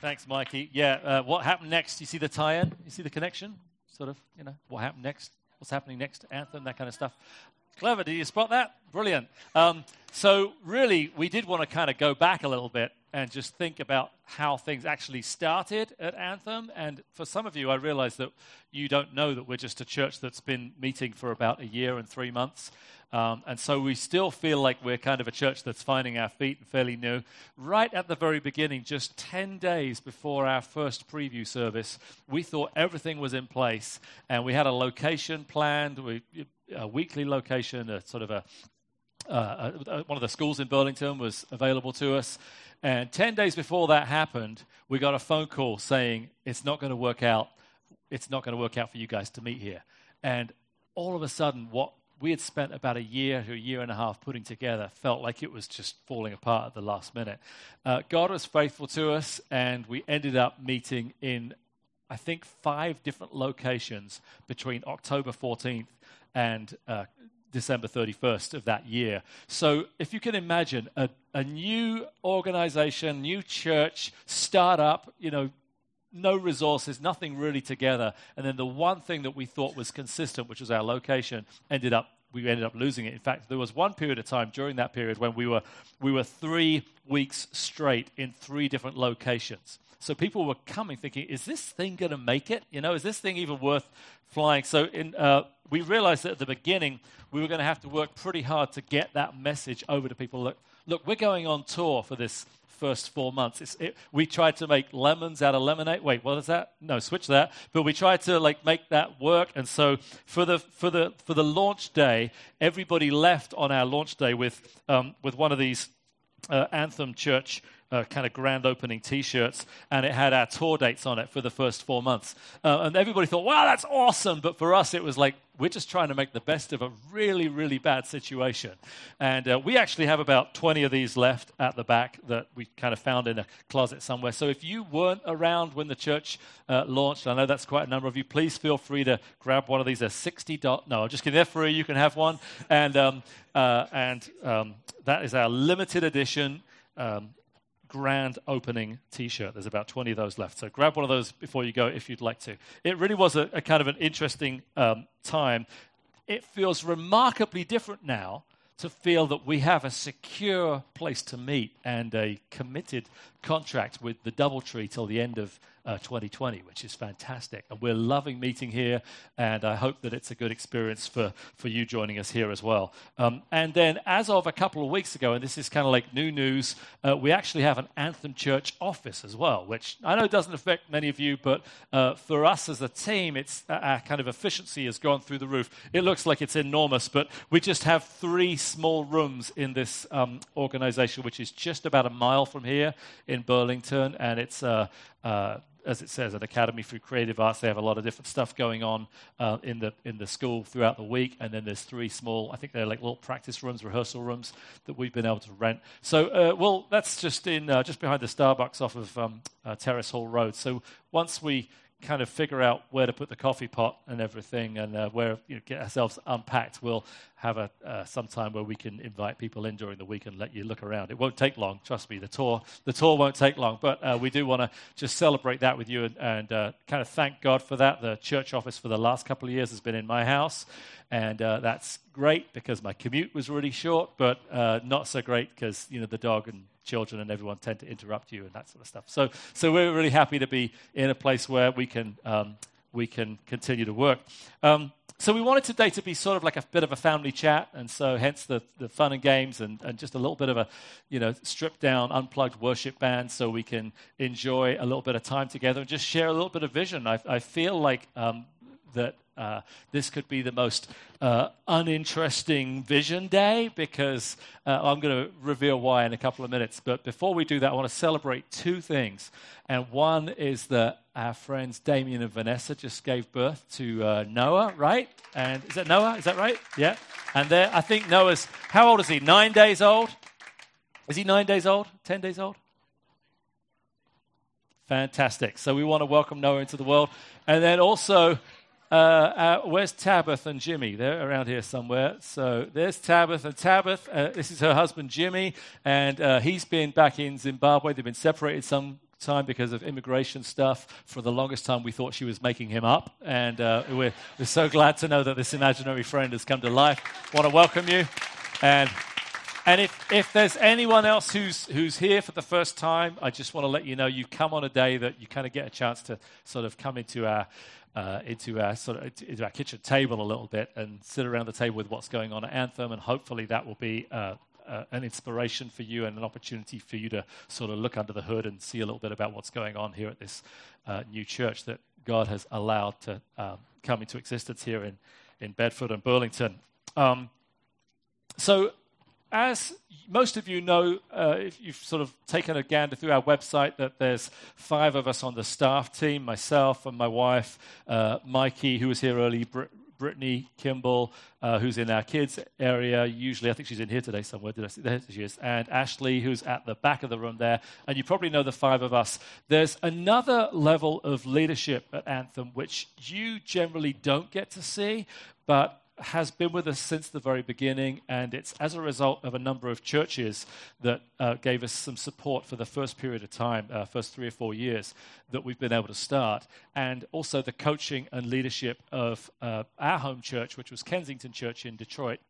Thanks, Mikey. Yeah, uh, what happened next? You see the tie-in? You see the connection? Sort of, you know, what happened next? What's happening next? Anthem, that kind of stuff. Clever. Did you spot that? Brilliant. Um, so, really, we did want to kind of go back a little bit and just think about how things actually started at Anthem. And for some of you, I realize that you don't know that we're just a church that's been meeting for about a year and three months. Um, and so we still feel like we're kind of a church that's finding our feet and fairly new. Right at the very beginning, just 10 days before our first preview service, we thought everything was in place and we had a location planned, we, a weekly location, a sort of a uh, one of the schools in Burlington was available to us. And 10 days before that happened, we got a phone call saying, it's not going to work out. It's not going to work out for you guys to meet here. And all of a sudden, what we had spent about a year to a year and a half putting together felt like it was just falling apart at the last minute. Uh, God was faithful to us, and we ended up meeting in, I think, five different locations between October 14th and uh, December 31st of that year. So, if you can imagine a, a new organization, new church, startup, you know, no resources, nothing really together. And then the one thing that we thought was consistent, which was our location, ended up we ended up losing it. In fact, there was one period of time during that period when we were we were three weeks straight in three different locations. So people were coming thinking, is this thing going to make it? You know, is this thing even worth flying? So in, uh, we realized that at the beginning we were going to have to work pretty hard to get that message over to people. Look, look, we're going on tour for this first four months. It, we tried to make lemons out of lemonade. Wait, what is that? No, switch that. But we tried to like make that work. And so for the for the for the launch day, everybody left on our launch day with um, with one of these uh, Anthem Church uh, kind of grand opening T-shirts, and it had our tour dates on it for the first four months. Uh, and everybody thought, "Wow, that's awesome!" But for us, it was like we're just trying to make the best of a really, really bad situation. And uh, we actually have about 20 of these left at the back that we kind of found in a closet somewhere. So if you weren't around when the church uh, launched, I know that's quite a number of you, please feel free to grab one of these. They're 60 dollars. No, just kidding. They're free. You can have one. And, um, uh, and um, that is our limited edition. Um, grand opening t shirt. There's about 20 of those left. So grab one of those before you go if you'd like to. It really was a, a kind of an interesting um, time. It feels remarkably different now to feel that we have a secure place to meet and a committed contract with the Doubletree till the end of uh, 2020, which is fantastic. And we're loving meeting here, and I hope that it's a good experience for, for you joining us here as well. Um, and then, as of a couple of weeks ago, and this is kind of like new news, uh, we actually have an Anthem Church office as well, which I know doesn't affect many of you, but uh, for us as a team, it's uh, our kind of efficiency has gone through the roof. It looks like it's enormous, but we just have three small rooms in this um, organization, which is just about a mile from here in Burlington, and it's uh, uh, as it says, an academy for creative arts. They have a lot of different stuff going on uh, in the in the school throughout the week, and then there's three small, I think they're like little practice rooms, rehearsal rooms that we've been able to rent. So, uh, well, that's just in uh, just behind the Starbucks off of um, uh, Terrace Hall Road. So once we kind of figure out where to put the coffee pot and everything and uh, where you know, get ourselves unpacked, we'll have a uh, some time where we can invite people in during the week and let you look around. It won't take long, trust me. The tour the tour won't take long, but uh, we do want to just celebrate that with you and, and uh, kind of thank God for that. The church office for the last couple of years has been in my house, and uh, that's great because my commute was really short, but uh, not so great because you know the dog and children and everyone tend to interrupt you and that sort of stuff. So, so we're really happy to be in a place where we can, um, we can continue to work. Um, so we wanted today to be sort of like a bit of a family chat, and so hence the, the fun and games and, and just a little bit of a, you know, stripped down, unplugged worship band so we can enjoy a little bit of time together and just share a little bit of vision. I, I feel like um, that uh, this could be the most uh, uninteresting vision day because uh, I'm going to reveal why in a couple of minutes. But before we do that, I want to celebrate two things. And one is that our friends Damien and Vanessa just gave birth to uh, Noah, right? And is that Noah? Is that right? Yeah. And there, I think Noah's, how old is he? Nine days old? Is he nine days old? Ten days old? Fantastic. So we want to welcome Noah into the world. And then also, uh, where's Tabitha and Jimmy? They're around here somewhere. So there's Tabitha and Tabitha. Uh, this is her husband Jimmy, and uh, he's been back in Zimbabwe. They've been separated some time because of immigration stuff. For the longest time, we thought she was making him up. And uh, we're, we're so glad to know that this imaginary friend has come to life. Want to welcome you. And and if, if there's anyone else who's, who's here for the first time, I just want to let you know you come on a day that you kind of get a chance to sort of come into our, uh, into our sort of into our kitchen table a little bit and sit around the table with what's going on at Anthem, and hopefully that will be uh, uh, an inspiration for you and an opportunity for you to sort of look under the hood and see a little bit about what's going on here at this uh, new church that God has allowed to um, come into existence here in, in Bedford and Burlington. Um, so as most of you know, uh, if you've sort of taken a gander through our website, that there's five of us on the staff team myself and my wife, uh, Mikey, who was here early, Br- Brittany Kimball, uh, who's in our kids area. Usually, I think she's in here today somewhere. Did I see? There she is. And Ashley, who's at the back of the room there. And you probably know the five of us. There's another level of leadership at Anthem which you generally don't get to see, but has been with us since the very beginning, and it's as a result of a number of churches that uh, gave us some support for the first period of time, uh, first three or four years, that we've been able to start. And also the coaching and leadership of uh, our home church, which was Kensington Church in Detroit,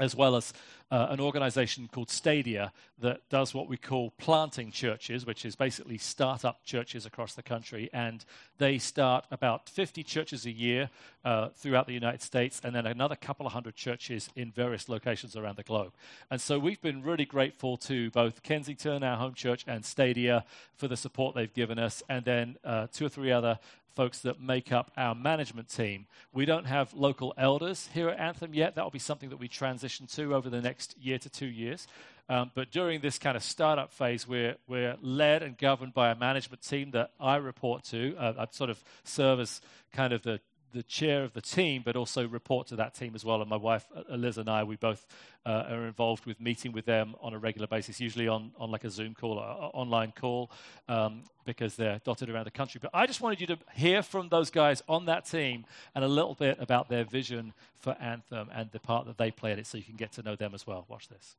as well as uh, an organization called Stadia that does what we call planting churches, which is basically start up churches across the country. And they start about 50 churches a year uh, throughout the United States, and then another couple of hundred churches in various locations around the globe. And so we've been really grateful to both Kensington, our home church, and Stadia for the support they've given us, and then uh, two or three other folks that make up our management team. We don't have local elders here at Anthem yet. That will be something that we transition to over the next year to two years. Um, but during this kind of startup phase, we're, we're led and governed by a management team that I report to. Uh, I sort of serve as kind of the the chair of the team, but also report to that team as well. And my wife, uh, Liz, and I, we both uh, are involved with meeting with them on a regular basis, usually on, on like a Zoom call or online call, um, because they're dotted around the country. But I just wanted you to hear from those guys on that team and a little bit about their vision for Anthem and the part that they play in it so you can get to know them as well. Watch this.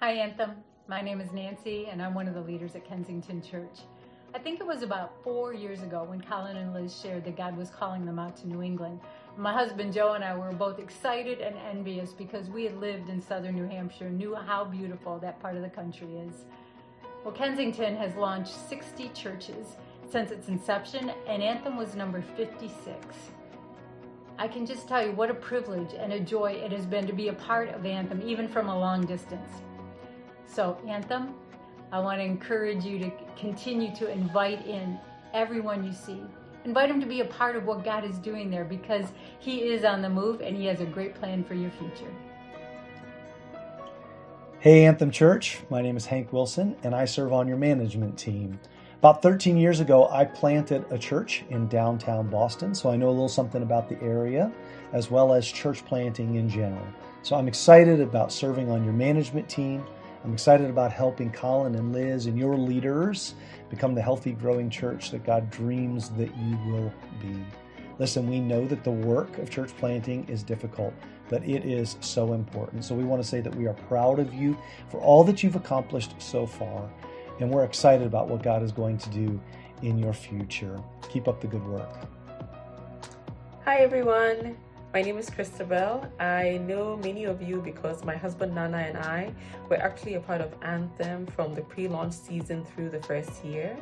Hi, Anthem. My name is Nancy, and I'm one of the leaders at Kensington Church. I think it was about four years ago when Colin and Liz shared that God was calling them out to New England. My husband Joe and I were both excited and envious because we had lived in southern New Hampshire, and knew how beautiful that part of the country is. Well, Kensington has launched 60 churches since its inception, and Anthem was number 56. I can just tell you what a privilege and a joy it has been to be a part of Anthem, even from a long distance. So, Anthem, I want to encourage you to continue to invite in everyone you see. Invite them to be a part of what God is doing there because He is on the move and He has a great plan for your future. Hey, Anthem Church. My name is Hank Wilson and I serve on your management team. About 13 years ago, I planted a church in downtown Boston, so I know a little something about the area as well as church planting in general. So I'm excited about serving on your management team I'm excited about helping Colin and Liz and your leaders become the healthy, growing church that God dreams that you will be. Listen, we know that the work of church planting is difficult, but it is so important. So we want to say that we are proud of you for all that you've accomplished so far, and we're excited about what God is going to do in your future. Keep up the good work. Hi, everyone. My name is Christabel. I know many of you because my husband Nana and I were actually a part of Anthem from the pre launch season through the first year.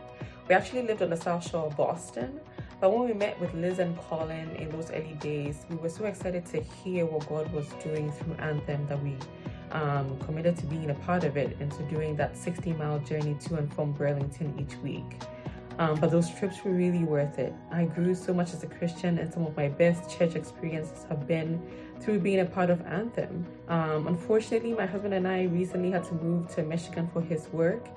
We actually lived on the South Shore of Boston, but when we met with Liz and Colin in those early days, we were so excited to hear what God was doing through Anthem that we um, committed to being a part of it and to doing that 60 mile journey to and from Burlington each week. Um, but those trips were really worth it. I grew so much as a Christian, and some of my best church experiences have been through being a part of Anthem. Um, unfortunately, my husband and I recently had to move to Michigan for his work,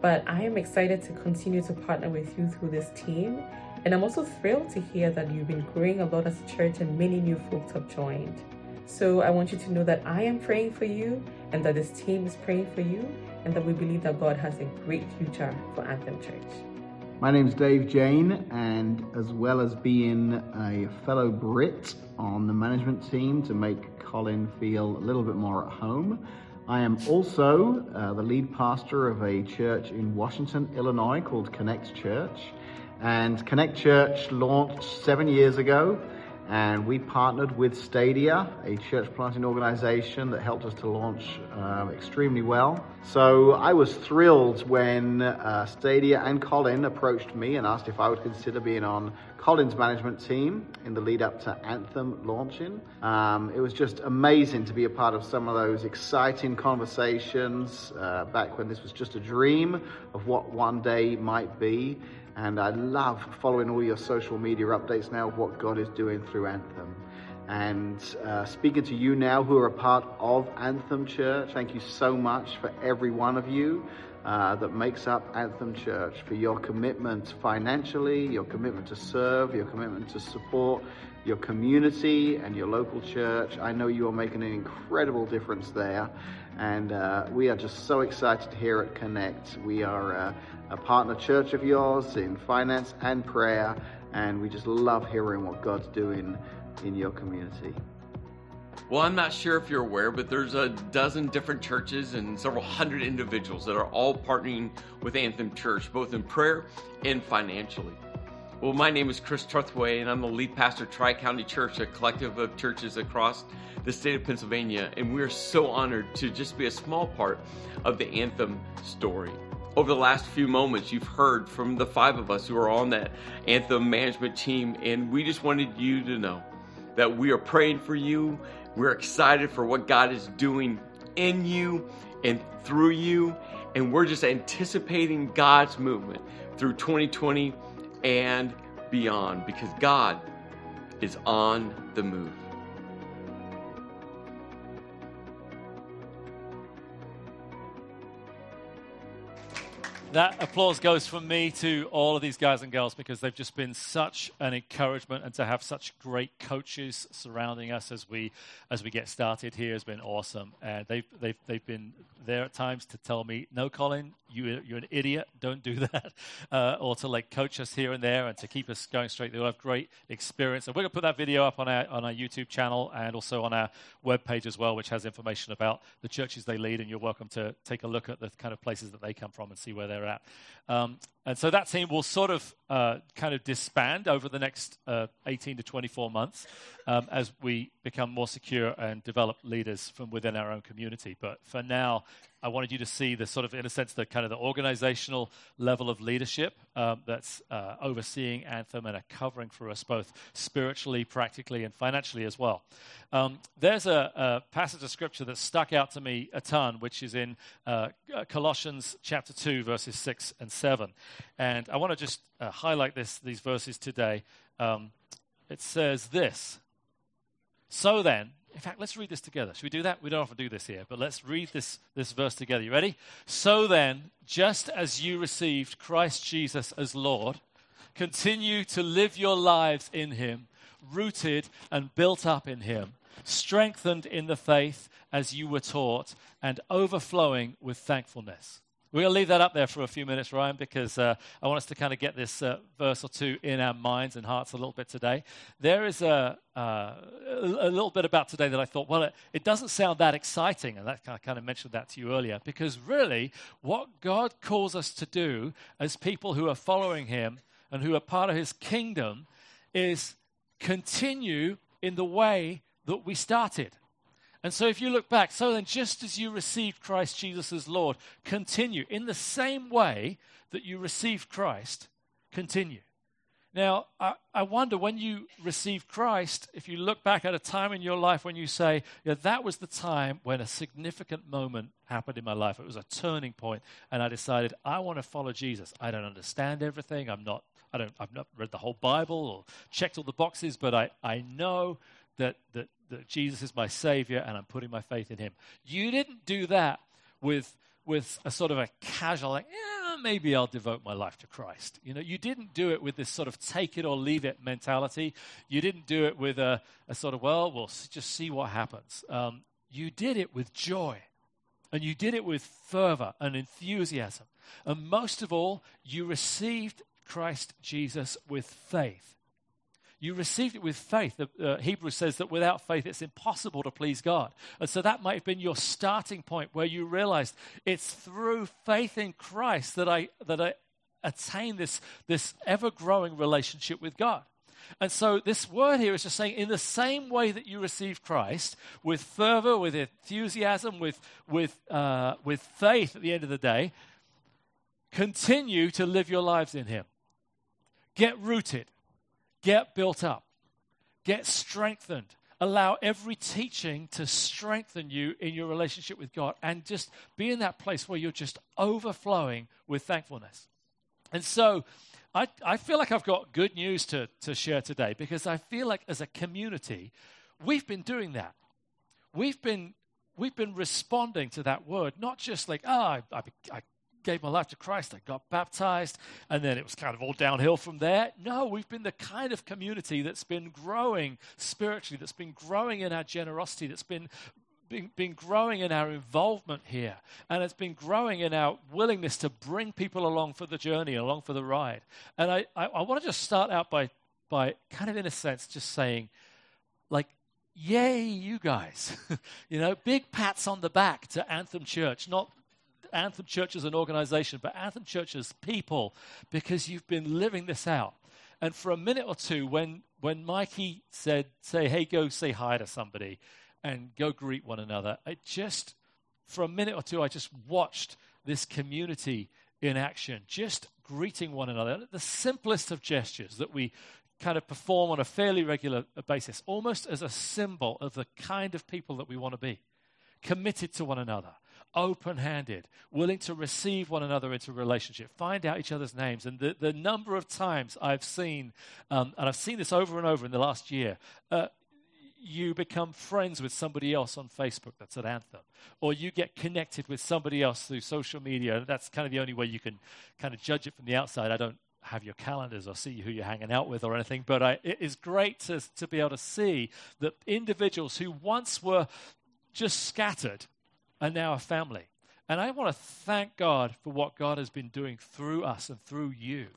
but I am excited to continue to partner with you through this team. And I'm also thrilled to hear that you've been growing a lot as a church and many new folks have joined. So I want you to know that I am praying for you and that this team is praying for you and that we believe that God has a great future for Anthem Church. My name is Dave Jane, and as well as being a fellow Brit on the management team to make Colin feel a little bit more at home, I am also uh, the lead pastor of a church in Washington, Illinois called Connect Church. And Connect Church launched seven years ago, and we partnered with Stadia, a church planting organization that helped us to launch um, extremely well. So I was thrilled when uh, Stadia and Colin approached me and asked if I would consider being on Colin's management team in the lead up to Anthem launching. Um, it was just amazing to be a part of some of those exciting conversations uh, back when this was just a dream of what one day might be. And I love following all your social media updates now of what God is doing through Anthem. And uh, speaking to you now who are a part of Anthem Church, thank you so much for every one of you uh, that makes up Anthem Church, for your commitment financially, your commitment to serve, your commitment to support your community and your local church. I know you are making an incredible difference there. And uh, we are just so excited here at Connect. We are uh, a partner church of yours in finance and prayer, and we just love hearing what God's doing in your community. Well, I'm not sure if you're aware, but there's a dozen different churches and several hundred individuals that are all partnering with Anthem Church, both in prayer and financially. Well, my name is Chris Truthway, and I'm the lead pastor of Tri County Church, a collective of churches across the state of Pennsylvania. And we're so honored to just be a small part of the Anthem story. Over the last few moments, you've heard from the five of us who are on that Anthem management team, and we just wanted you to know that we are praying for you. We're excited for what God is doing in you and through you, and we're just anticipating God's movement through 2020 and beyond because God is on the move. That applause goes from me to all of these guys and girls because they've just been such an encouragement and to have such great coaches surrounding us as we as we get started here has been awesome. And they've they've they've been there at times to tell me, "No, Colin, you you're an idiot. Don't do that," uh, or to like coach us here and there and to keep us going straight. They all have great experience, and we're gonna put that video up on our on our YouTube channel and also on our webpage as well, which has information about the churches they lead. And you're welcome to take a look at the kind of places that they come from and see where they're they're at. Um, and so that team will sort of uh, kind of disband over the next uh, 18 to 24 months um, as we become more secure and develop leaders from within our own community. But for now, I wanted you to see the sort of, in a sense, the kind of the organizational level of leadership um, that's uh, overseeing Anthem and are covering for us both spiritually, practically, and financially as well. Um, there's a, a, passage of scripture that stuck out to me a ton, which is in uh, Colossians chapter 2, verses 6 and 7. And I want to just uh, highlight this, these verses today. Um, it says this So then, in fact, let's read this together. Should we do that? We don't often do this here, but let's read this, this verse together. You ready? So then, just as you received Christ Jesus as Lord, continue to live your lives in Him, rooted and built up in Him, strengthened in the faith as you were taught, and overflowing with thankfulness. To leave that up there for a few minutes, Ryan, because uh, I want us to kind of get this uh, verse or two in our minds and hearts a little bit today. There is a, uh, a little bit about today that I thought, well, it, it doesn't sound that exciting. And that, I kind of mentioned that to you earlier, because really, what God calls us to do as people who are following Him and who are part of His kingdom is continue in the way that we started. And so, if you look back, so then, just as you received Christ Jesus as Lord, continue in the same way that you received Christ, continue. Now, I, I, wonder when you received Christ, if you look back at a time in your life when you say, yeah, that was the time when a significant moment happened in my life. It was a turning point, and I decided I want to follow Jesus. I don't understand everything. I'm not, I don't, I've not read the whole Bible or checked all the boxes, but I, I know that, that that Jesus is my Savior and I'm putting my faith in Him. You didn't do that with, with a sort of a casual, like, yeah, maybe I'll devote my life to Christ. You know, you didn't do it with this sort of take it or leave it mentality. You didn't do it with a, a sort of, well, we'll just see what happens. Um, you did it with joy. And you did it with fervor and enthusiasm. And most of all, you received Christ Jesus with faith. You received it with faith. The, uh, Hebrews says that without faith, it's impossible to please God. And so that might have been your starting point where you realized it's through faith in Christ that I, that I attain this, this ever growing relationship with God. And so this word here is just saying, in the same way that you receive Christ, with fervor, with enthusiasm, with, with, uh, with faith at the end of the day, continue to live your lives in Him. Get rooted, get built up, get strengthened. Allow every teaching to strengthen you in your relationship with God and just be in that place where you're just overflowing with thankfulness. And so, I, I feel like I've got good news to, to share today because I feel like as a community, we've been doing that. We've been, we've been responding to that word, not just like, oh, I, I, I gave my life to Christ, I got baptized, and then it was kind of all downhill from there. No, we've been the kind of community that's been growing spiritually, that's been growing in our generosity, that's been been, been growing in our involvement here, and it's been growing in our willingness to bring people along for the journey, along for the ride. And I, I, I want to just start out by, by kind of, in a sense, just saying, like, yay, you guys. you know, big pats on the back to Anthem Church, not Anthem Church as an organization, but Anthem Church as people, because you've been living this out. And for a minute or two, when, when Mikey said, say, hey, go say hi to somebody, and go greet one another. I just, for a minute or two, I just watched this community in action, just greeting one another. The simplest of gestures that we kind of perform on a fairly regular basis, almost as a symbol of the kind of people that we want to be. Committed to one another, open handed, willing to receive one another into a relationship, find out each other's names. And the, the number of times I've seen, um, and I've seen this over and over in the last year, uh, you become friends with somebody else on Facebook that's at Anthem, or you get connected with somebody else through social media. And that's kind of the only way you can kind of judge it from the outside. I don't have your calendars or see who you're hanging out with or anything, but I, it is great to, to be able to see that individuals who once were just scattered are now a family. And I want to thank God for what God has been doing through us and through you.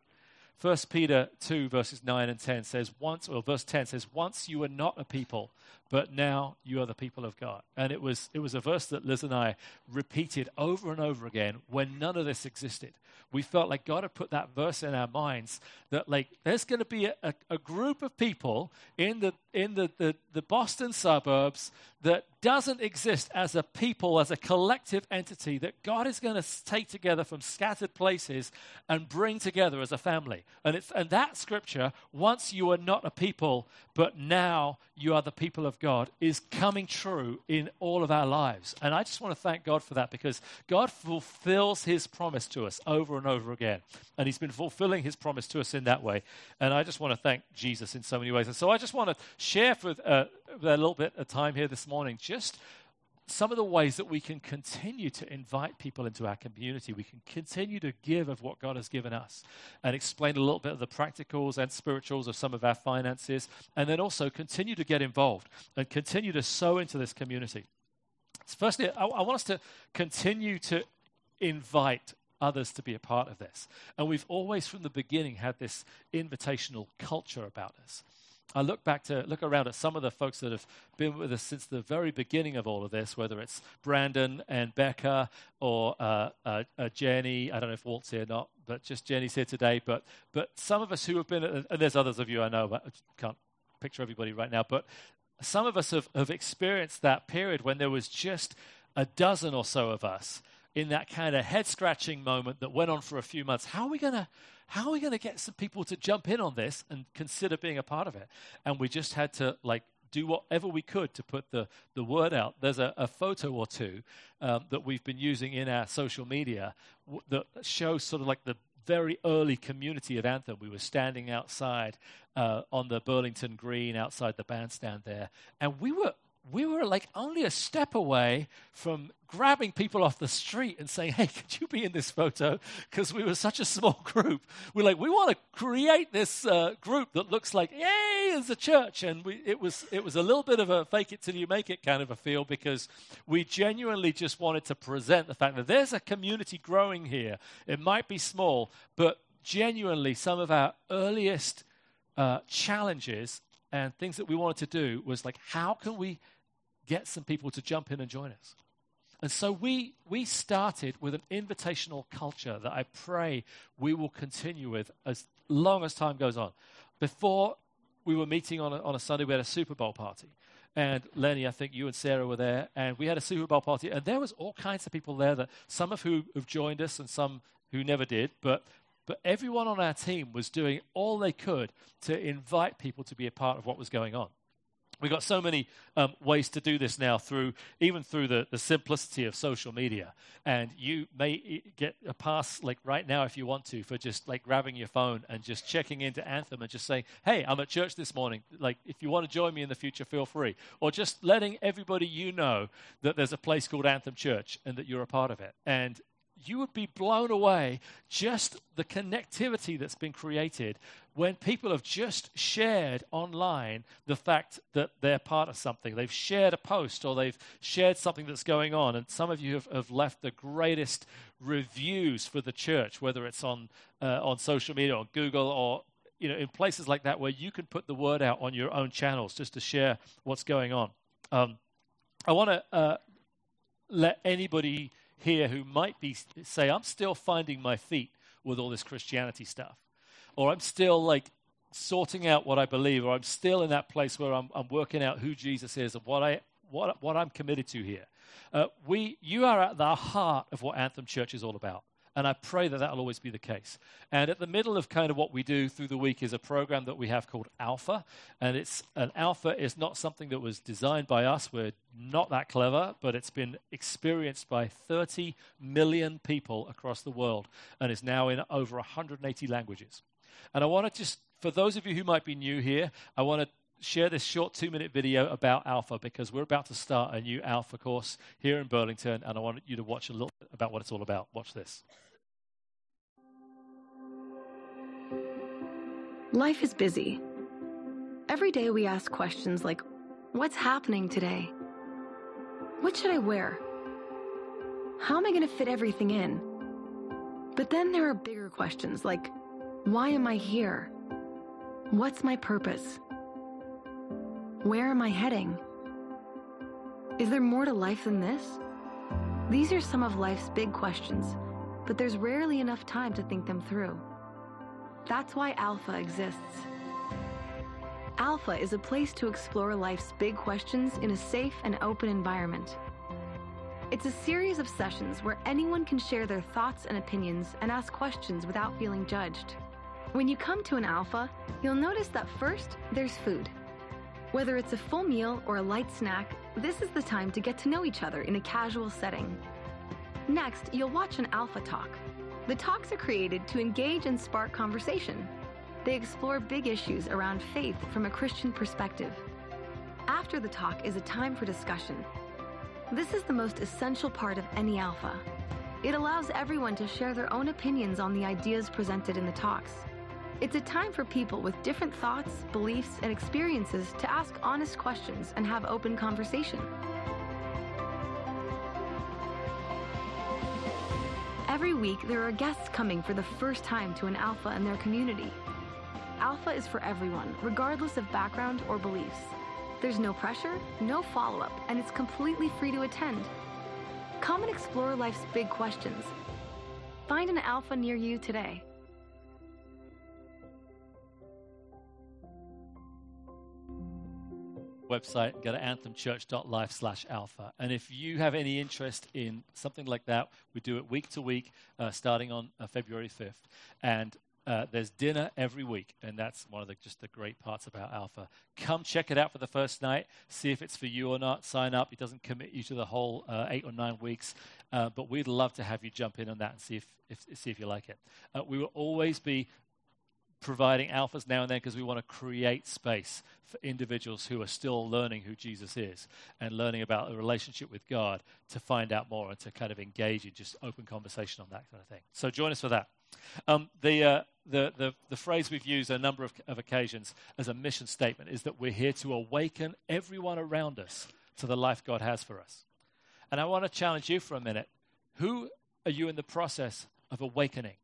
1 Peter 2, verses 9 and 10 says, once, or verse 10 says, once you were not a people, but now you are the people of God. And it was, it was a verse that Liz and I repeated over and over again when none of this existed. We felt like God had put that verse in our minds that, like, there's going to be a, a, a group of people in the, in the, the, the Boston suburbs that doesn't exist as a people, as a collective entity that God is going to take together from scattered places and bring together as a family. And, it's, and that scripture, once you were not a people, but now you are the people of God, is coming true in all of our lives. And I just want to thank God for that because God fulfills his promise to us over and over again. And he's been fulfilling his promise to us in that way. And I just want to thank Jesus in so many ways. And so I just want to share for uh, a little bit of time here this morning just some of the ways that we can continue to invite people into our community. We can continue to give of what God has given us and explain a little bit of the practicals and spirituals of some of our finances, and then also continue to get involved and continue to sow into this community. Firstly, I, I want us to continue to invite others to be a part of this. And we've always, from the beginning, had this invitational culture about us. I look back to look around at some of the folks that have been with us since the very beginning of all of this, whether it's Brandon and Becca or uh, uh, uh, Jenny. I don't know if Walt's here or not, but just Jenny's here today. But but some of us who have been, and there's others of you I know, but I can't picture everybody right now. But some of us have, have experienced that period when there was just a dozen or so of us in that kind of head scratching moment that went on for a few months. How are we going to how are we going to get some people to jump in on this and consider being a part of it? And we just had to like do whatever we could to put the, the word out. There's a, a photo or two um, that we've been using in our social media w- that shows sort of like the very early community of Anthem. We were standing outside uh, on the Burlington Green outside the bandstand there, and we were we were like only a step away from grabbing people off the street and saying, Hey, could you be in this photo? Because we were such a small group. We're like, We want to create this uh, group that looks like, Yay, it's a church. And we, it, was, it was a little bit of a fake it till you make it kind of a feel because we genuinely just wanted to present the fact that there's a community growing here. It might be small, but genuinely, some of our earliest uh, challenges and things that we wanted to do was like, how can we get some people to jump in and join us? And so we, we started with an invitational culture that I pray we will continue with as long as time goes on. Before we were meeting on a, on a Sunday, we had a Super Bowl party. And Lenny, I think you and Sarah were there, and we had a Super Bowl party, and there was all kinds of people there that some of who have joined us and some who never did, but but everyone on our team was doing all they could to invite people to be a part of what was going on. We've got so many um, ways to do this now through even through the, the simplicity of social media. And you may get a pass like right now if you want to for just like grabbing your phone and just checking into Anthem and just saying, hey, I'm at church this morning. Like if you want to join me in the future, feel free. Or just letting everybody you know that there's a place called Anthem Church and that you're a part of it. And you would be blown away just the connectivity that's been created when people have just shared online the fact that they're part of something. They've shared a post or they've shared something that's going on. And some of you have, have left the greatest reviews for the church, whether it's on, uh, on social media or Google or you know, in places like that where you can put the word out on your own channels just to share what's going on. Um, I want to uh, let anybody here who might be say, I'm still finding my feet with all this Christianity stuff, or I'm still like sorting out what I believe, or I'm still in that place where I'm, I'm working out who Jesus is and what I what what I'm committed to here. Uh, we, you are at the heart of what Anthem Church is all about. And I pray that that will always be the case. And at the middle of kind of what we do through the week is a program that we have called Alpha. And it's an Alpha is not something that was designed by us. We're not that clever, but it's been experienced by 30 million people across the world and is now in over 180 languages. And I want to just, for those of you who might be new here, I want to share this short two minute video about Alpha because we're about to start a new Alpha course here in Burlington, and I want you to watch a little bit about what it's all about. Watch this. Life is busy. Every day we ask questions like What's happening today? What should I wear? How am I going to fit everything in? But then there are bigger questions like Why am I here? What's my purpose? Where am I heading? Is there more to life than this? These are some of life's big questions, but there's rarely enough time to think them through. That's why Alpha exists. Alpha is a place to explore life's big questions in a safe and open environment. It's a series of sessions where anyone can share their thoughts and opinions and ask questions without feeling judged. When you come to an Alpha, you'll notice that first, there's food. Whether it's a full meal or a light snack, this is the time to get to know each other in a casual setting. Next, you'll watch an Alpha Talk. The talks are created to engage and spark conversation. They explore big issues around faith from a Christian perspective. After the talk is a time for discussion. This is the most essential part of any Alpha. It allows everyone to share their own opinions on the ideas presented in the talks. It's a time for people with different thoughts, beliefs, and experiences to ask honest questions and have open conversation. Every week, there are guests coming for the first time to an Alpha in their community. Alpha is for everyone, regardless of background or beliefs. There's no pressure, no follow up, and it's completely free to attend. Come and explore life's big questions. Find an Alpha near you today. Website, go to anthemchurch.life slash alpha. And if you have any interest in something like that, we do it week to week, uh, starting on uh, February 5th. And uh, there's dinner every week, and that's one of the just the great parts about Alpha. Come check it out for the first night, see if it's for you or not. Sign up; it doesn't commit you to the whole uh, eight or nine weeks, uh, but we'd love to have you jump in on that and see if, if see if you like it. Uh, we will always be providing alphas now and then because we want to create space for individuals who are still learning who Jesus is and learning about the relationship with God to find out more and to kind of engage in just open conversation on that kind of thing. So join us for that. Um, the, uh, the, the, the, phrase we've used a number of, of occasions as a mission statement is that we're here to awaken everyone around us to the life God has for us. And I want to challenge you for a minute. Who are you in the process of awakening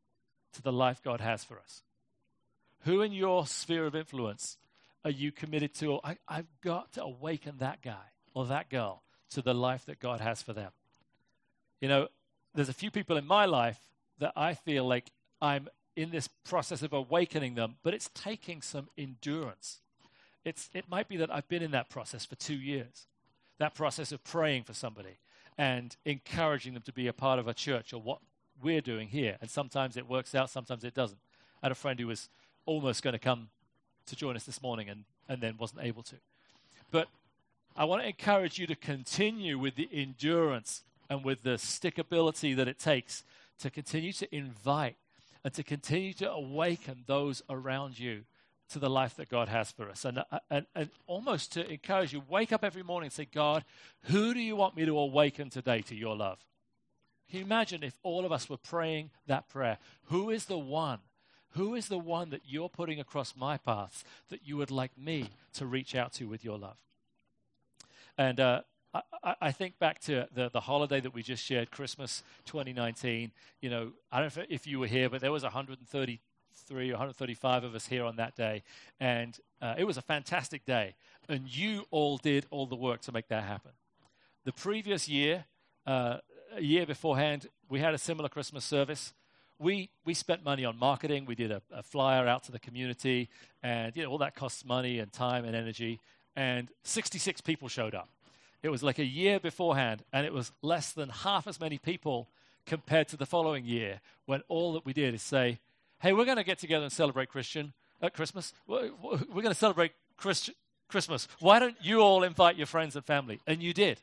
to the life God has for us? Who in your sphere of influence are you committed to? I, I've got to awaken that guy or that girl to the life that God has for them. You know, there's a few people in my life that I feel like I'm in this process of awakening them, but it's taking some endurance. It's, it might be that I've been in that process for two years, that process of praying for somebody and encouraging them to be a part of a church or what we're doing here. And sometimes it works out, sometimes it doesn't. I had a friend who was almost going to come to join us this morning and, and then wasn't able to. But I want to encourage you to continue with the endurance and with the stickability that it takes to continue to invite and to continue to awaken those around you to the life that God has for us. And, uh, and, and almost to encourage you, wake up every morning and say, God, who do you want me to awaken today to your love? Can you imagine if all of us were praying that prayer? Who is the one? Who is the one that you're putting across my path that you would like me to reach out to with your love? And uh, I, I, think back to the, the holiday that we just shared, Christmas 2019. You know, I don't know if, you were here, but there was 133 or 135 of us here on that day. And uh, it was a fantastic day. And you all did all the work to make that happen. The previous year, uh, a year beforehand, we had a similar Christmas service. We, we spent money on marketing. We did a, a flyer out to the community. And, you know, all that costs money and time and energy. And 66 people showed up. It was like a year beforehand, and it was less than half as many people compared to the following year when all that we did is say, hey, we're going to get together and celebrate Christian at Christmas. We're, we're going to celebrate Christ- Christmas. Why don't you all invite your friends and family? And you did.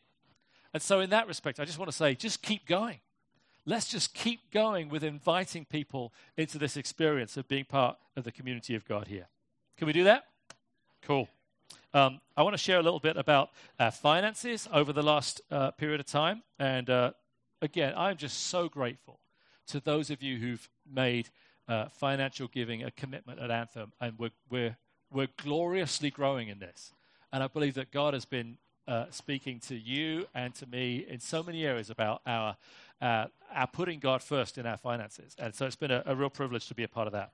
And so, in that respect, I just want to say, just keep going. Let's just keep going with inviting people into this experience of being part of the community of God here. Can we do that? Cool. Um, I want to share a little bit about our finances over the last uh, period of time. And uh, again, I'm just so grateful to those of you who've made uh, financial giving a commitment at Anthem. And we're, we're, we're gloriously growing in this. And I believe that God has been uh, speaking to you and to me in so many areas about our, uh, our putting God first in our finances. And so it's been a, a real privilege to be a part of that.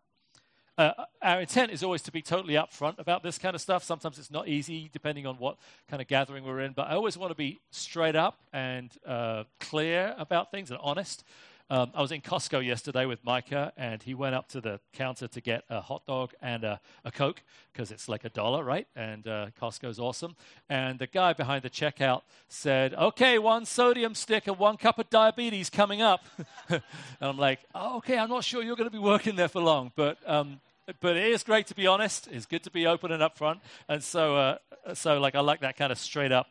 Uh, our intent is always to be totally upfront about this kind of stuff. Sometimes it's not easy, depending on what kind of gathering we're in. But I always want to be straight up and uh, clear about things and honest. Um, I was in Costco yesterday with Micah, and he went up to the counter to get a hot dog and a, a Coke because it's like a dollar, right? And uh, Costco's awesome. And the guy behind the checkout said, Okay, one sodium stick and one cup of diabetes coming up. and I'm like, oh, Okay, I'm not sure you're going to be working there for long, but. Um, but it is great to be honest. It's good to be open and upfront. And so, uh, so like I like that kind of straight up.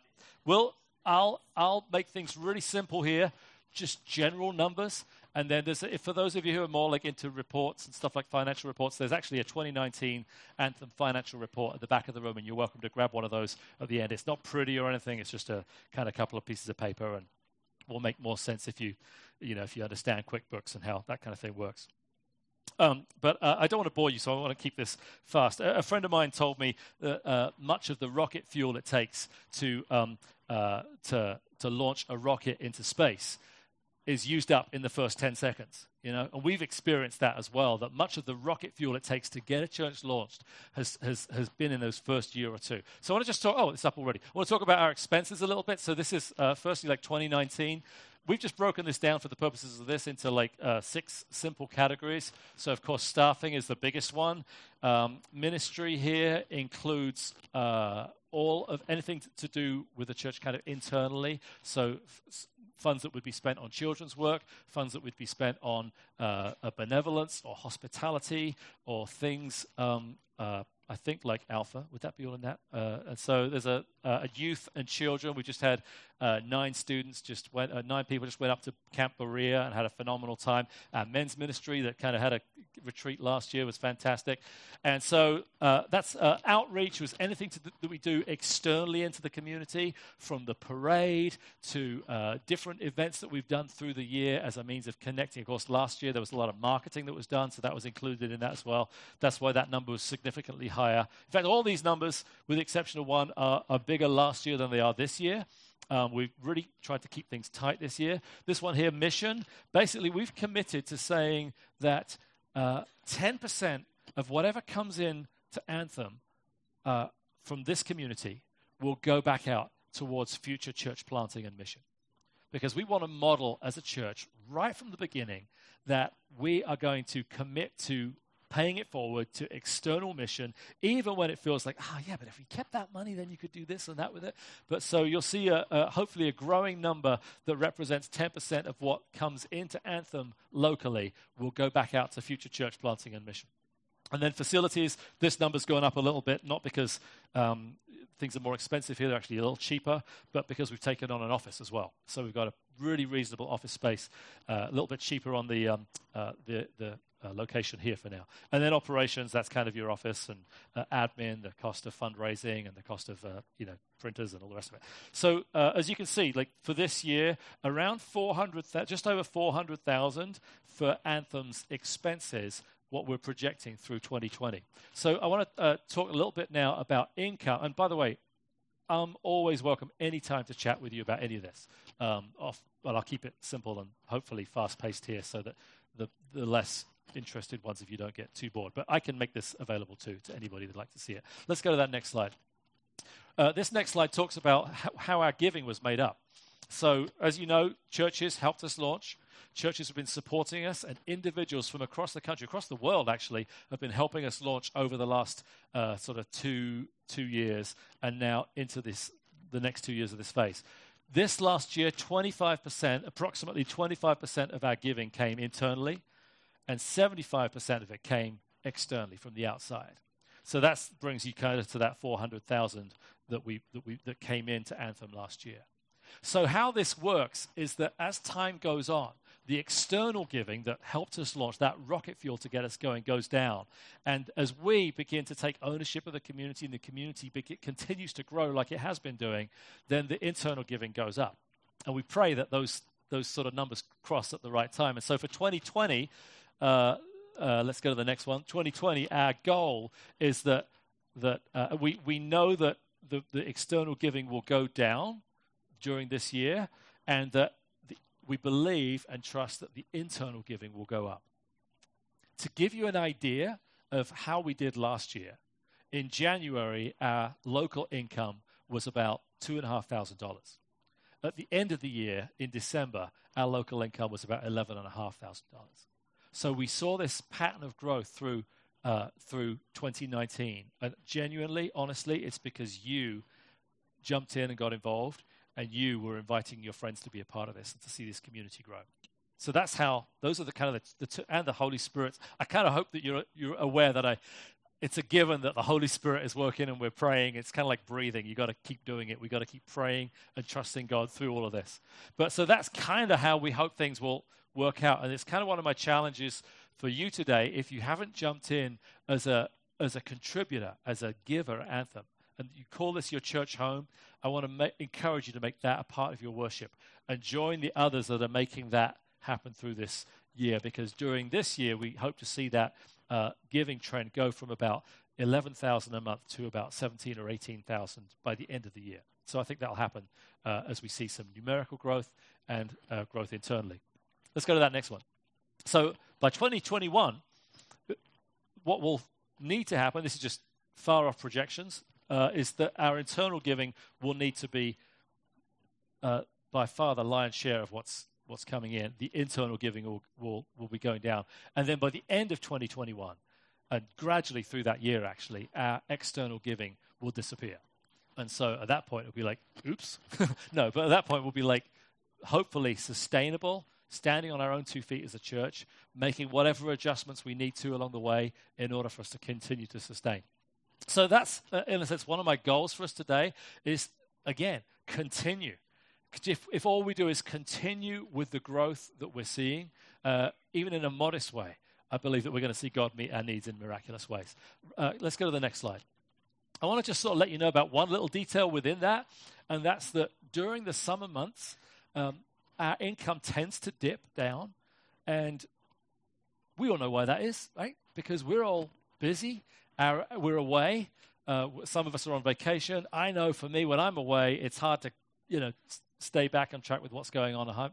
Well, I'll I'll make things really simple here, just general numbers. And then there's, for those of you who are more like into reports and stuff like financial reports, there's actually a 2019 Anthem financial report at the back of the room, and you're welcome to grab one of those at the end. It's not pretty or anything; it's just a kind of couple of pieces of paper, and will make more sense if you, you know, if you understand QuickBooks and how that kind of thing works. Um, but uh, I don't want to bore you, so I want to keep this fast. A, a friend of mine told me that uh, much of the rocket fuel it takes to, um, uh, to, to launch a rocket into space is used up in the first 10 seconds. You know, and we've experienced that as well. That much of the rocket fuel it takes to get a church launched has, has, has been in those first year or two. So I want to just talk. Oh, it's up already. I want to talk about our expenses a little bit. So this is uh, firstly like 2019 we've just broken this down for the purposes of this into like uh, six simple categories. So, of course, staffing is the biggest one. Um, ministry here includes uh, all of anything to do with the church kind of internally. So, f- funds that would be spent on children's work, funds that would be spent on uh, benevolence or hospitality, or things um, uh, I think like Alpha. Would that be all in that? Uh, and so there's a, a, youth and children. We just had uh, nine students, just went, uh, nine people just went up to Camp Berea and had a phenomenal time. Our men's ministry that kind of had a retreat last year was fantastic. And so uh, that's uh, outreach was anything th- that we do externally into the community, from the parade to uh, different events that we've done through the year as a means of connecting. Of course, last year there was a lot of marketing that was done, so that was included in that as well. That's why that number was significantly higher. In fact, all these numbers, with the exception of one, are, are bigger last year than they are this year. Um, we've really tried to keep things tight this year. This one here, mission, basically, we've committed to saying that uh, 10% of whatever comes in to Anthem uh, from this community will go back out towards future church planting and mission. Because we want to model as a church right from the beginning that we are going to commit to paying it forward to external mission, even when it feels like, ah, oh, yeah, but if we kept that money, then you could do this and that with it. But so you'll see a, a, hopefully a growing number that represents 10% of what comes into Anthem locally will go back out to future church planting and mission. And then facilities, this number's going up a little bit, not because um, things are more expensive here, they're actually a little cheaper, but because we've taken on an office as well. So we've got a really reasonable office space, uh, a little bit cheaper on the, um, uh, the, the uh, location here for now. And then operations, that's kind of your office and uh, admin, the cost of fundraising and the cost of, uh, you know, printers and all the rest of it. So uh, as you can see, like for this year, around 400, just over 400,000 for Anthem's expenses what we're projecting through 2020. So I want to uh, talk a little bit now about income. And by the way, I'm always welcome anytime to chat with you about any of this. Um, off, well, I'll keep it simple and hopefully fast paced here so that the, the less interested ones if you don't get too bored. But I can make this available too to anybody that'd like to see it. Let's go to that next slide. Uh, this next slide talks about how, how our giving was made up. So, as you know, churches helped us launch. Churches have been supporting us, and individuals from across the country, across the world actually, have been helping us launch over the last uh, sort of two two years, and now into this the next two years of this phase. This last year, 25%, approximately 25% of our giving came internally, and 75% of it came externally from the outside. So that brings you kind of to that 400,000 that we, that we that came into Anthem last year. So how this works is that as time goes on, the external giving that helped us launch that rocket fuel to get us going goes down. And as we begin to take ownership of the community and the community continues to grow like it has been doing, then the internal giving goes up. And we pray that those, those sort of numbers cross at the right time. And so for 2020, uh, uh, let's go to the next one. 2020, our goal is that, that uh, we, we know that the, the external giving will go down during this year and that we believe and trust that the internal giving will go up. To give you an idea of how we did last year, in January, our local income was about $2,500. At the end of the year, in December, our local income was about $11,500. So we saw this pattern of growth through, uh, through 2019. And genuinely, honestly, it's because you jumped in and got involved and you were inviting your friends to be a part of this and to see this community grow. So that's how, those are the kind of, the, the and the Holy Spirit. I kind of hope that you're, you're aware that I, it's a given that the Holy Spirit is working and we're praying. It's kind of like breathing. You've got to keep doing it. We've got to keep praying and trusting God through all of this. But so that's kind of how we hope things will work out. And it's kind of one of my challenges for you today. If you haven't jumped in as a, as a contributor, as a giver anthem, and you call this your church home, I want to encourage you to make that a part of your worship and join the others that are making that happen through this year. Because during this year, we hope to see that uh, giving trend go from about 11,000 a month to about 17 or 18,000 by the end of the year. So I think that'll happen uh, as we see some numerical growth and uh, growth internally. Let's go to that next one. So by 2021, what will need to happen, this is just far off projections, uh, is that our internal giving will need to be uh, by far the lion's share of what's what's coming in. The internal giving will, will, will be going down. And then by the end of 2021, and gradually through that year, actually, our external giving will disappear. And so at that point, it'll be like, oops. no, but at that point, we'll be like, hopefully sustainable, standing on our own two feet as a church, making whatever adjustments we need to along the way in order for us to continue to sustain. So that's, uh, in a sense, one of my goals for us today is, again, continue. If, if all we do is continue with the growth that we're seeing, uh, even in a modest way, I believe that we're going to see God meet our needs in miraculous ways. Uh, let's go to the next slide. I want to just sort of let you know about one little detail within that, and that's that during the summer months, um, our income tends to dip down, and we all know why that is, right? Because we're all busy our, we're away. Uh, some of us are on vacation. I know for me, when I'm away, it's hard to, you know, stay back on track with what's going on at home.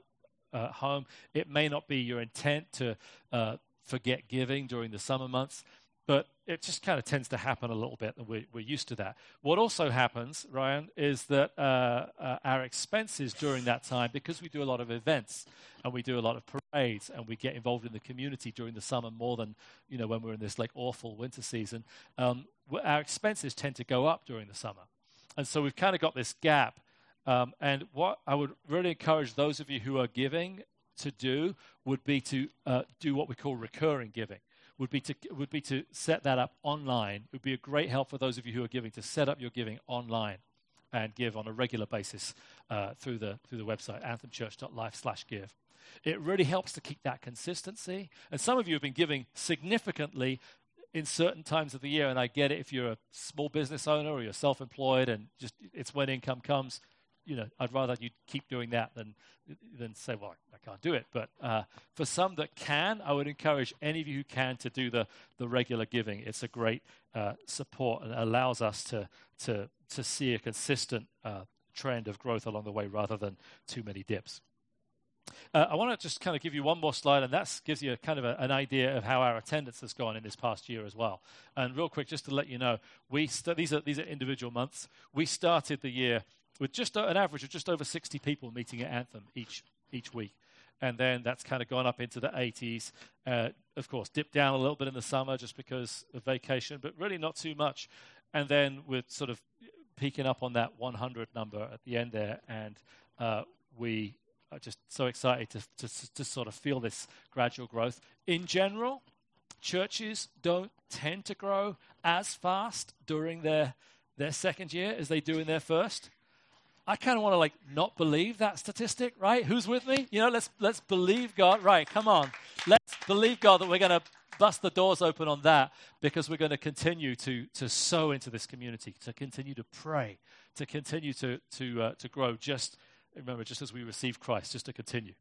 Home. It may not be your intent to uh, forget giving during the summer months, but it just kind of tends to happen a little bit, and we're, we're used to that. What also happens, Ryan, is that uh, uh, our expenses during that time, because we do a lot of events and we do a lot of parades and we get involved in the community during the summer more than you know when we're in this like awful winter season, um, our expenses tend to go up during the summer, and so we've kind of got this gap. Um, and what I would really encourage those of you who are giving to do would be to uh, do what we call recurring giving would be to would be to set that up online. It would be a great help for those of you who are giving to set up your giving online and give on a regular basis uh, through the through the website anthemchurch.life slash give. It really helps to keep that consistency. And some of you have been giving significantly in certain times of the year, and I get it if you're a small business owner or you're self-employed and just it's when income comes you know, I'd rather you keep doing that than than say, well, I can't do it. But uh, for some that can, I would encourage any of you who can to do the the regular giving. It's a great uh, support and allows us to to to see a consistent uh, trend of growth along the way rather than too many dips. Uh, I want to just kind of give you one more slide, and that gives you kind of a, an idea of how our attendance has gone in this past year as well. And real quick, just to let you know, we st- these are these are individual months. We started the year with just an average of just over 60 people meeting at Anthem each, each week. And then that's kind of gone up into the 80s. Uh, of course, dipped down a little bit in the summer just because of vacation, but really not too much. And then we're sort of peaking up on that 100 number at the end there. And uh, we are just so excited to, to, to sort of feel this gradual growth. In general, churches don't tend to grow as fast during their, their second year as they do in their first. I kind of want to like not believe that statistic, right? Who's with me? You know, let's let's believe God. Right, come on. Let's believe God that we're going to bust the doors open on that because we're going to continue to to sow into this community, to continue to pray, to continue to to uh, to grow. Just remember, just as we receive Christ, just to continue.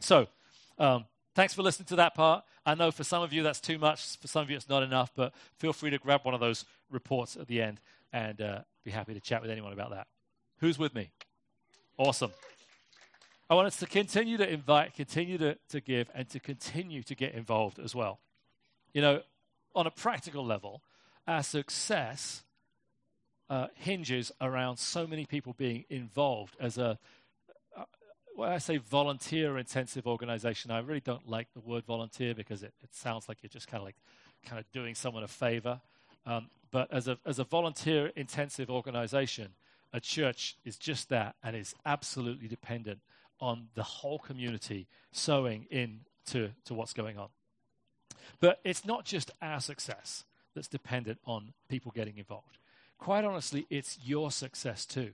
So, um, thanks for listening to that part. I know for some of you that's too much. For some of you it's not enough. But feel free to grab one of those reports at the end and uh, be happy to chat with anyone about that. Who's with me? Awesome. I want us to continue to invite, continue to, to give, and to continue to get involved as well. You know, on a practical level, our success uh, hinges around so many people being involved as a, uh, when I say volunteer intensive organization, I really don't like the word volunteer because it, it sounds like you're just kind of like kind of doing someone a favor. Um, but as a, as a volunteer intensive organization, a church is just that and is absolutely dependent on the whole community sowing in to, to what's going on. But it's not just our success that's dependent on people getting involved. Quite honestly, it's your success too.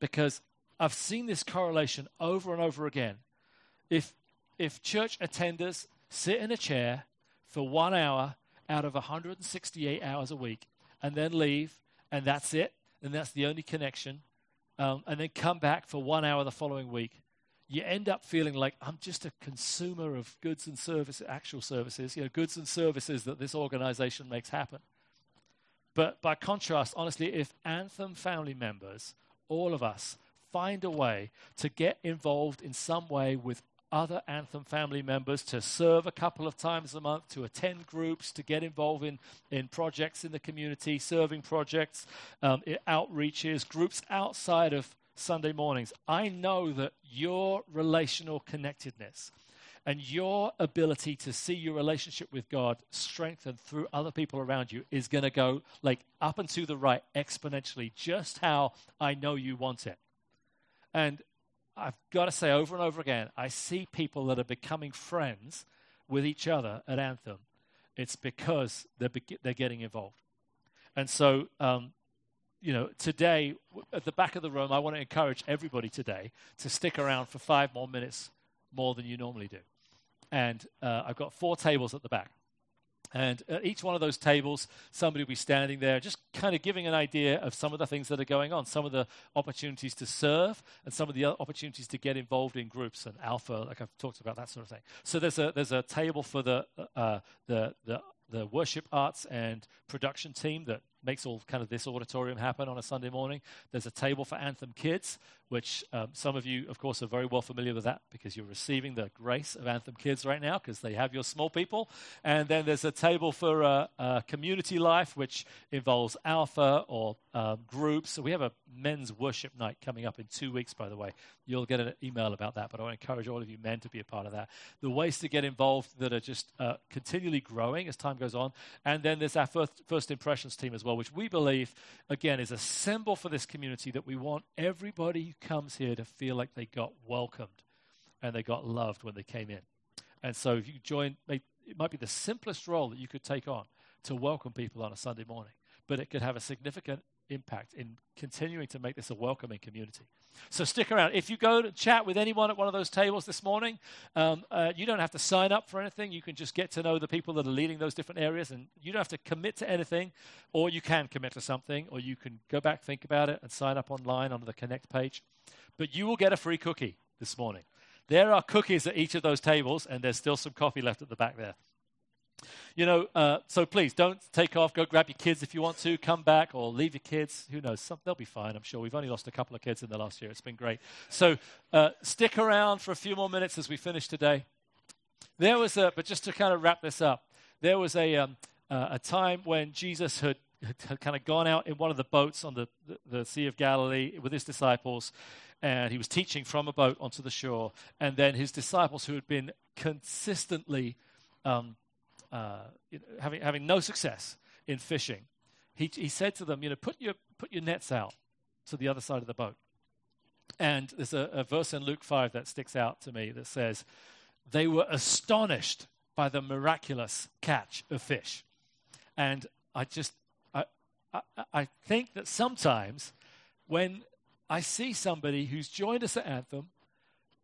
Because I've seen this correlation over and over again. If, if church attenders sit in a chair for one hour out of 168 hours a week and then leave, and that's it, and that's the only connection, um, and then come back for one hour the following week, you end up feeling like I'm just a consumer of goods and services, actual services, you know, goods and services that this organization makes happen. But by contrast, honestly, if Anthem family members, all of us, find a way to get involved in some way with other Anthem family members to serve a couple of times a month, to attend groups, to get involved in, in projects in the community, serving projects, um, outreaches, groups outside of Sunday mornings. I know that your relational connectedness and your ability to see your relationship with God strengthened through other people around you is going to go like up and to the right exponentially, just how I know you want it. And I've got to say over and over again, I see people that are becoming friends with each other at Anthem. It's because they're, be- they're getting involved. And so, um, you know, today, at the back of the room, I want to encourage everybody today to stick around for five more minutes more than you normally do. And uh, I've got four tables at the back. And at each one of those tables, somebody will be standing there, just kind of giving an idea of some of the things that are going on, some of the opportunities to serve, and some of the opportunities to get involved in groups and alpha, like I've talked about that sort of thing. So there's a there's a table for the uh, the the the worship arts and production team that makes all kind of this auditorium happen on a Sunday morning. There's a table for Anthem Kids, which um, some of you, of course, are very well familiar with that because you're receiving the grace of Anthem Kids right now because they have your small people. And then there's a table for uh, uh, community life, which involves alpha or um, groups. So we have a men's worship night coming up in two weeks, by the way. You'll get an email about that, but I encourage all of you men to be a part of that. The ways to get involved that are just uh, continually growing as time goes on. And then there's our first, first impressions team as well, which we believe, again, is a symbol for this community that we want everybody comes here to feel like they got welcomed and they got loved when they came in. And so if you join, it might be the simplest role that you could take on to welcome people on a Sunday morning, but it could have a significant impact in continuing to make this a welcoming community. So stick around. If you go to chat with anyone at one of those tables this morning, um, uh, you don't have to sign up for anything. You can just get to know the people that are leading those different areas, and you don't have to commit to anything, or you can commit to something, or you can go back, think about it, and sign up online on the Connect page. But you will get a free cookie this morning. There are cookies at each of those tables, and there's still some coffee left at the back there. You know, uh, so please don't take off. Go grab your kids if you want to. Come back or leave your kids. Who knows? Some, they'll be fine, I'm sure. We've only lost a couple of kids in the last year. It's been great. So uh, stick around for a few more minutes as we finish today. There was a, but just to kind of wrap this up, there was a, um, uh, a time when Jesus had, had, kind of gone out in one of the boats on the, the, the Sea of Galilee with his disciples and he was teaching from a boat onto the shore. And then his disciples, who had been consistently um, uh, having, having no success in fishing, he, he said to them, you know, put your, put your nets out to the other side of the boat. And there's a, a verse in Luke 5 that sticks out to me that says, they were astonished by the miraculous catch of fish. And I just, I, I, I think that sometimes when I see somebody who's joined us at Anthem,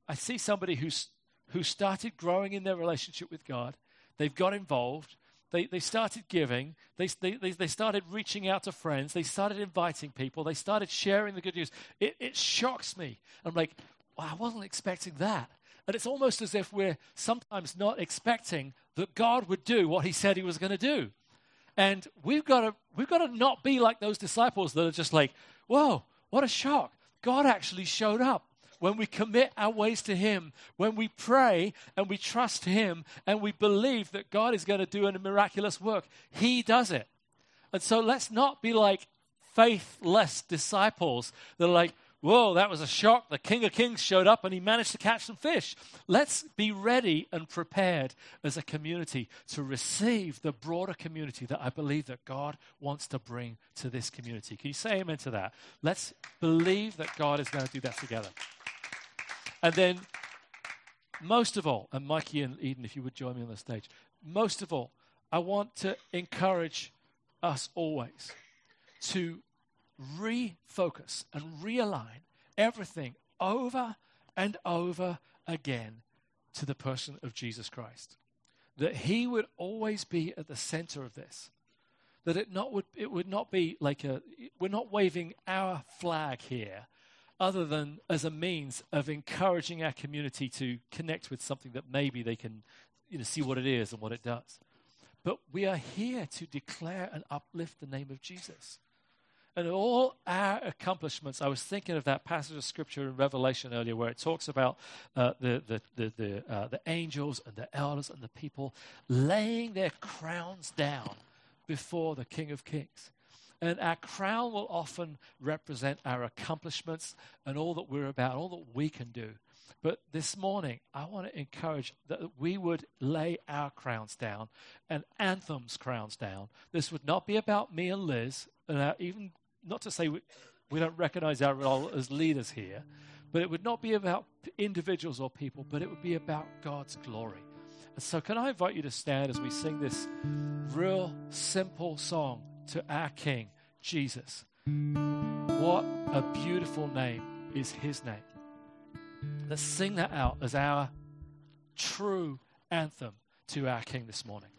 I see somebody who's, who started growing in their relationship with God, They've got involved. They, they started giving. They, they, they started reaching out to friends. They started inviting people. They started sharing the good news. It, it shocks me. I'm like, I wasn't expecting that. And it's almost as if we're sometimes not expecting that God would do what he said he was going to do. And we've got to we've got to not be like those disciples that are just like, whoa, what a shock. God actually showed up when we commit our ways to Him, when we pray and we trust Him and we believe that God is going to do a miraculous work, He does it. And so let's not be like faithless disciples that are like, whoa, that was a shock. The King of Kings showed up and he managed to catch some fish. Let's be ready and prepared as a community to receive the broader community that I believe that God wants to bring to this community. Can you say amen to that? Let's believe that God is going to do that together. And then, most of all, and Mikey and Eden, if you would join me on the stage, most of all, I want to encourage us always to refocus and realign everything over and over again to the person of Jesus Christ. That he would always be at the center of this. That it, not would, it would not be like a, we're not waving our flag here other than as a means of encouraging our community to connect with something that maybe they can you know, see what it is and what it does. But we are here to declare and uplift the name of Jesus. And all our accomplishments, I was thinking of that passage of scripture in Revelation earlier where it talks about uh, the, the, the, the, uh, the angels and the elders and the people laying their crowns down before the King of Kings. And our crown will often represent our accomplishments and all that we're about, all that we can do. But this morning, I want to encourage that we would lay our crowns down and Anthem's crowns down. This would not be about me and Liz, and our, even not to say we, we don't recognize our role as leaders here, but it would not be about individuals or people, but it would be about God's glory. And so, can I invite you to stand as we sing this real simple song to our King, Jesus. What a beautiful name is his name. Let's sing that out as our true anthem to our King this morning.